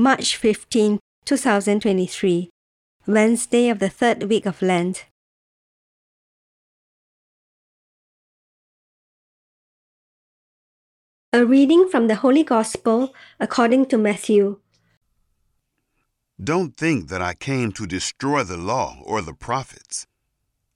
March 15, 2023, Wednesday of the third week of Lent. A reading from the Holy Gospel according to Matthew. Don't think that I came to destroy the law or the prophets.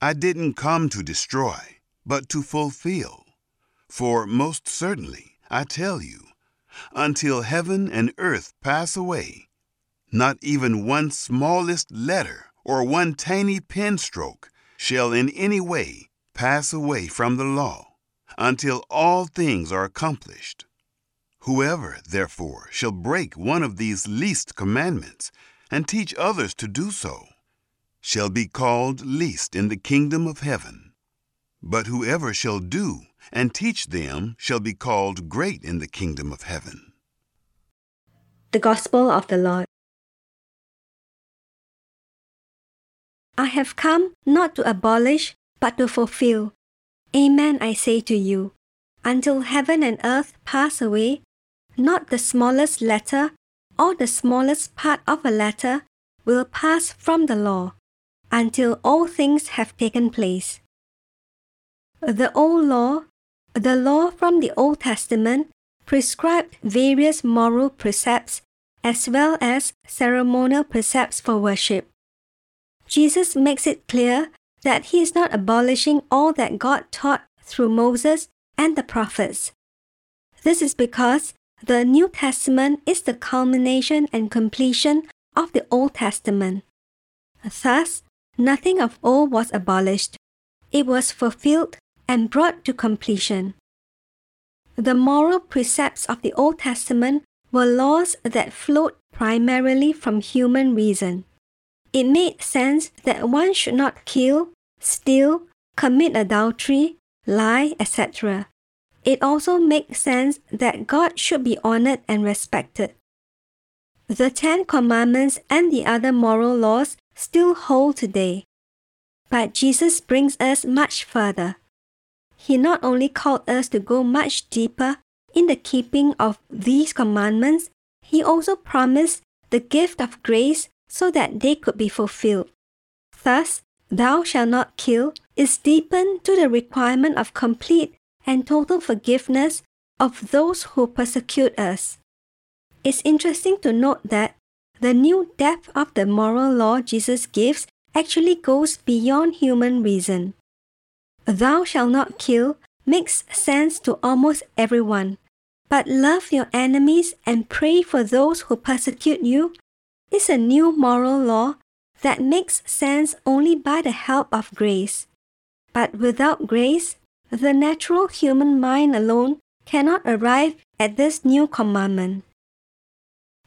I didn't come to destroy, but to fulfill. For most certainly, I tell you, until heaven and earth pass away, not even one smallest letter or one tiny pen stroke shall in any way pass away from the law until all things are accomplished. Whoever, therefore, shall break one of these least commandments and teach others to do so shall be called least in the kingdom of heaven. But whoever shall do and teach them shall be called great in the kingdom of heaven. The Gospel of the Lord. I have come not to abolish, but to fulfill. Amen, I say to you. Until heaven and earth pass away, not the smallest letter or the smallest part of a letter will pass from the law until all things have taken place. The Old Law, the law from the Old Testament, prescribed various moral precepts as well as ceremonial precepts for worship. Jesus makes it clear that he is not abolishing all that God taught through Moses and the prophets. This is because the New Testament is the culmination and completion of the Old Testament. Thus, nothing of old was abolished. It was fulfilled and brought to completion. The moral precepts of the Old Testament were laws that flowed primarily from human reason. It made sense that one should not kill, steal, commit adultery, lie, etc. It also makes sense that God should be honored and respected. The Ten Commandments and the other moral laws still hold today. But Jesus brings us much further. He not only called us to go much deeper in the keeping of these commandments, He also promised the gift of grace so that they could be fulfilled. Thus, Thou shalt not kill is deepened to the requirement of complete and total forgiveness of those who persecute us. It's interesting to note that the new depth of the moral law Jesus gives actually goes beyond human reason. Thou shalt not kill makes sense to almost everyone, but love your enemies and pray for those who persecute you is a new moral law that makes sense only by the help of grace. But without grace, the natural human mind alone cannot arrive at this new commandment.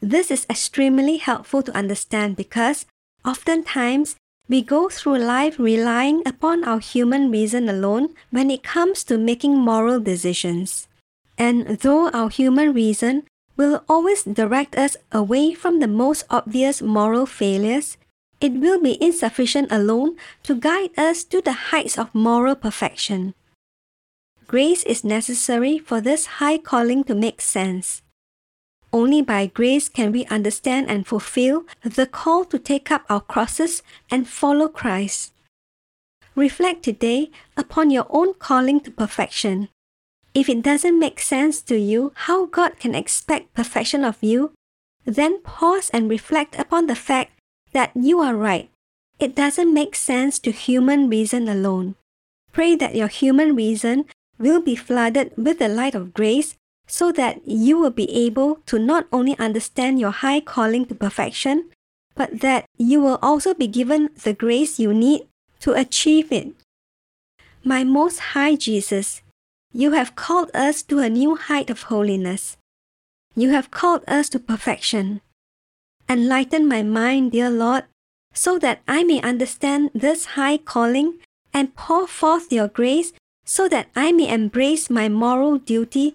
This is extremely helpful to understand because oftentimes we go through life relying upon our human reason alone when it comes to making moral decisions. And though our human reason will always direct us away from the most obvious moral failures, it will be insufficient alone to guide us to the heights of moral perfection. Grace is necessary for this high calling to make sense. Only by grace can we understand and fulfill the call to take up our crosses and follow Christ. Reflect today upon your own calling to perfection. If it doesn't make sense to you how God can expect perfection of you, then pause and reflect upon the fact that you are right. It doesn't make sense to human reason alone. Pray that your human reason will be flooded with the light of grace so that you will be able to not only understand your high calling to perfection, but that you will also be given the grace you need to achieve it. My Most High Jesus, you have called us to a new height of holiness. You have called us to perfection. Enlighten my mind, dear Lord, so that I may understand this high calling and pour forth your grace so that I may embrace my moral duty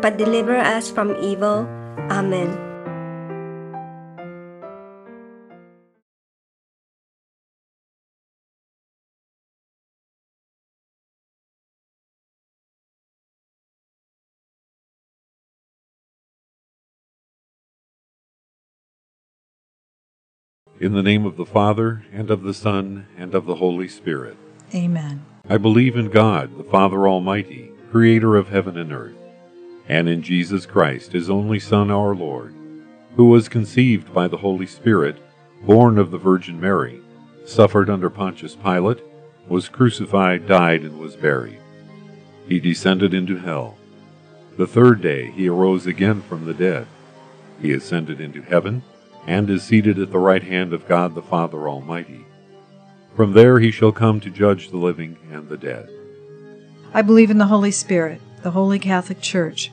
but deliver us from evil. Amen. In the name of the Father, and of the Son, and of the Holy Spirit. Amen. I believe in God, the Father Almighty, creator of heaven and earth, and in Jesus Christ, his only Son, our Lord, who was conceived by the Holy Spirit, born of the Virgin Mary, suffered under Pontius Pilate, was crucified, died, and was buried. He descended into hell. The third day he arose again from the dead. He ascended into heaven and is seated at the right hand of God the Father Almighty. From there he shall come to judge the living and the dead. I believe in the Holy Spirit, the Holy Catholic Church,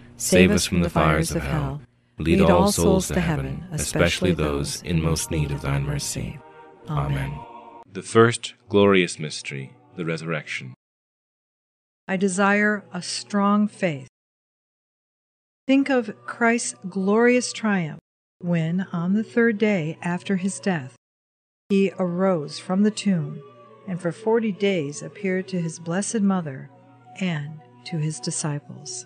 save us from the fires of hell, lead all souls to heaven, especially those in most need of thine mercy. Amen. The first glorious mystery, the resurrection. I desire a strong faith. Think of Christ's glorious triumph when, on the third day after his death, he arose from the tomb and for forty days appeared to his blessed mother and to his disciples.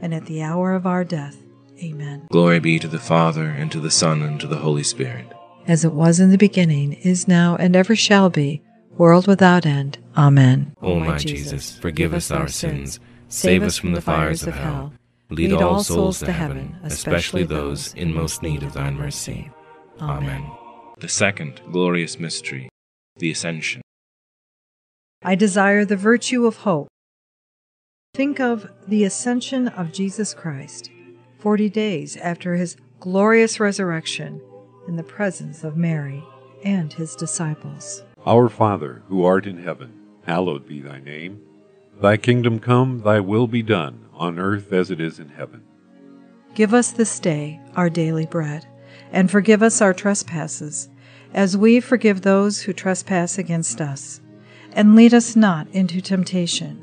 and at the hour of our death. Amen. Glory be to the Father, and to the Son, and to the Holy Spirit. As it was in the beginning, is now, and ever shall be, world without end. Amen. O my Jesus, forgive us our sins, save us from the fires of hell, lead all souls to heaven, especially those in most need of thine mercy. Amen. The second glorious mystery, the Ascension. I desire the virtue of hope. Think of the ascension of Jesus Christ, 40 days after his glorious resurrection, in the presence of Mary and his disciples. Our Father, who art in heaven, hallowed be thy name. Thy kingdom come, thy will be done, on earth as it is in heaven. Give us this day our daily bread, and forgive us our trespasses, as we forgive those who trespass against us. And lead us not into temptation,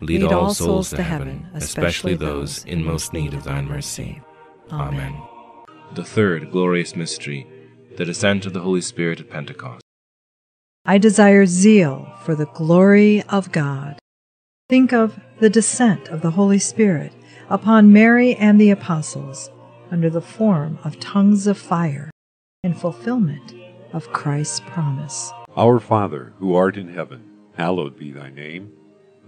lead all souls to heaven, especially those in most need of thine mercy. Amen. The third glorious mystery, the descent of the Holy Spirit at Pentecost. I desire zeal for the glory of God. Think of the descent of the Holy Spirit upon Mary and the apostles under the form of tongues of fire in fulfillment of Christ's promise. Our Father, who art in heaven, hallowed be thy name.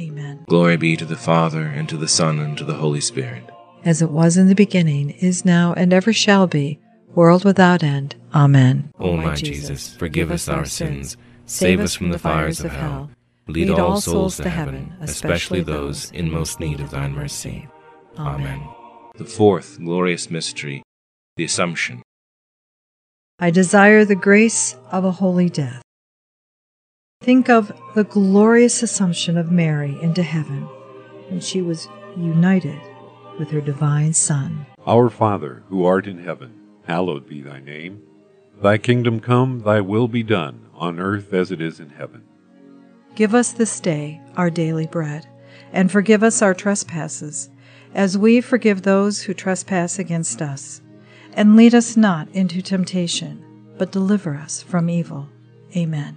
Amen. Glory be to the Father, and to the Son, and to the Holy Spirit. As it was in the beginning, is now, and ever shall be, world without end. Amen. O my Jesus, forgive us our sins, save us from the fires of hell Lead all souls to heaven, especially those in most need of thine mercy. Amen. The fourth glorious mystery, the Assumption. I desire the grace of a holy death. Think of the glorious assumption of Mary into heaven when she was united with her divine Son. Our Father, who art in heaven, hallowed be thy name. Thy kingdom come, thy will be done, on earth as it is in heaven. Give us this day our daily bread, and forgive us our trespasses, as we forgive those who trespass against us. And lead us not into temptation, but deliver us from evil. Amen.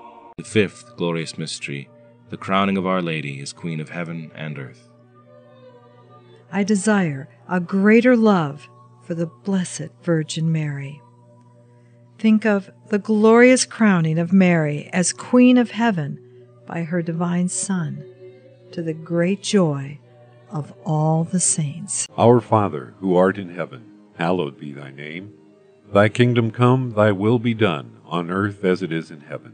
The fifth glorious mystery, the crowning of Our Lady as Queen of heaven and earth. I desire a greater love for the Blessed Virgin Mary. Think of the glorious crowning of Mary as Queen of Heaven by her divine Son, to the great joy of all the saints. Our Father, who art in heaven, hallowed be thy name. Thy kingdom come, thy will be done, on earth as it is in heaven.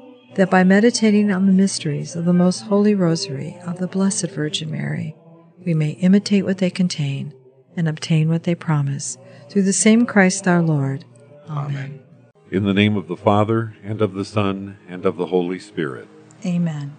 that by meditating on the mysteries of the most holy rosary of the Blessed Virgin Mary, we may imitate what they contain and obtain what they promise, through the same Christ our Lord. Amen. In the name of the Father, and of the Son, and of the Holy Spirit. Amen.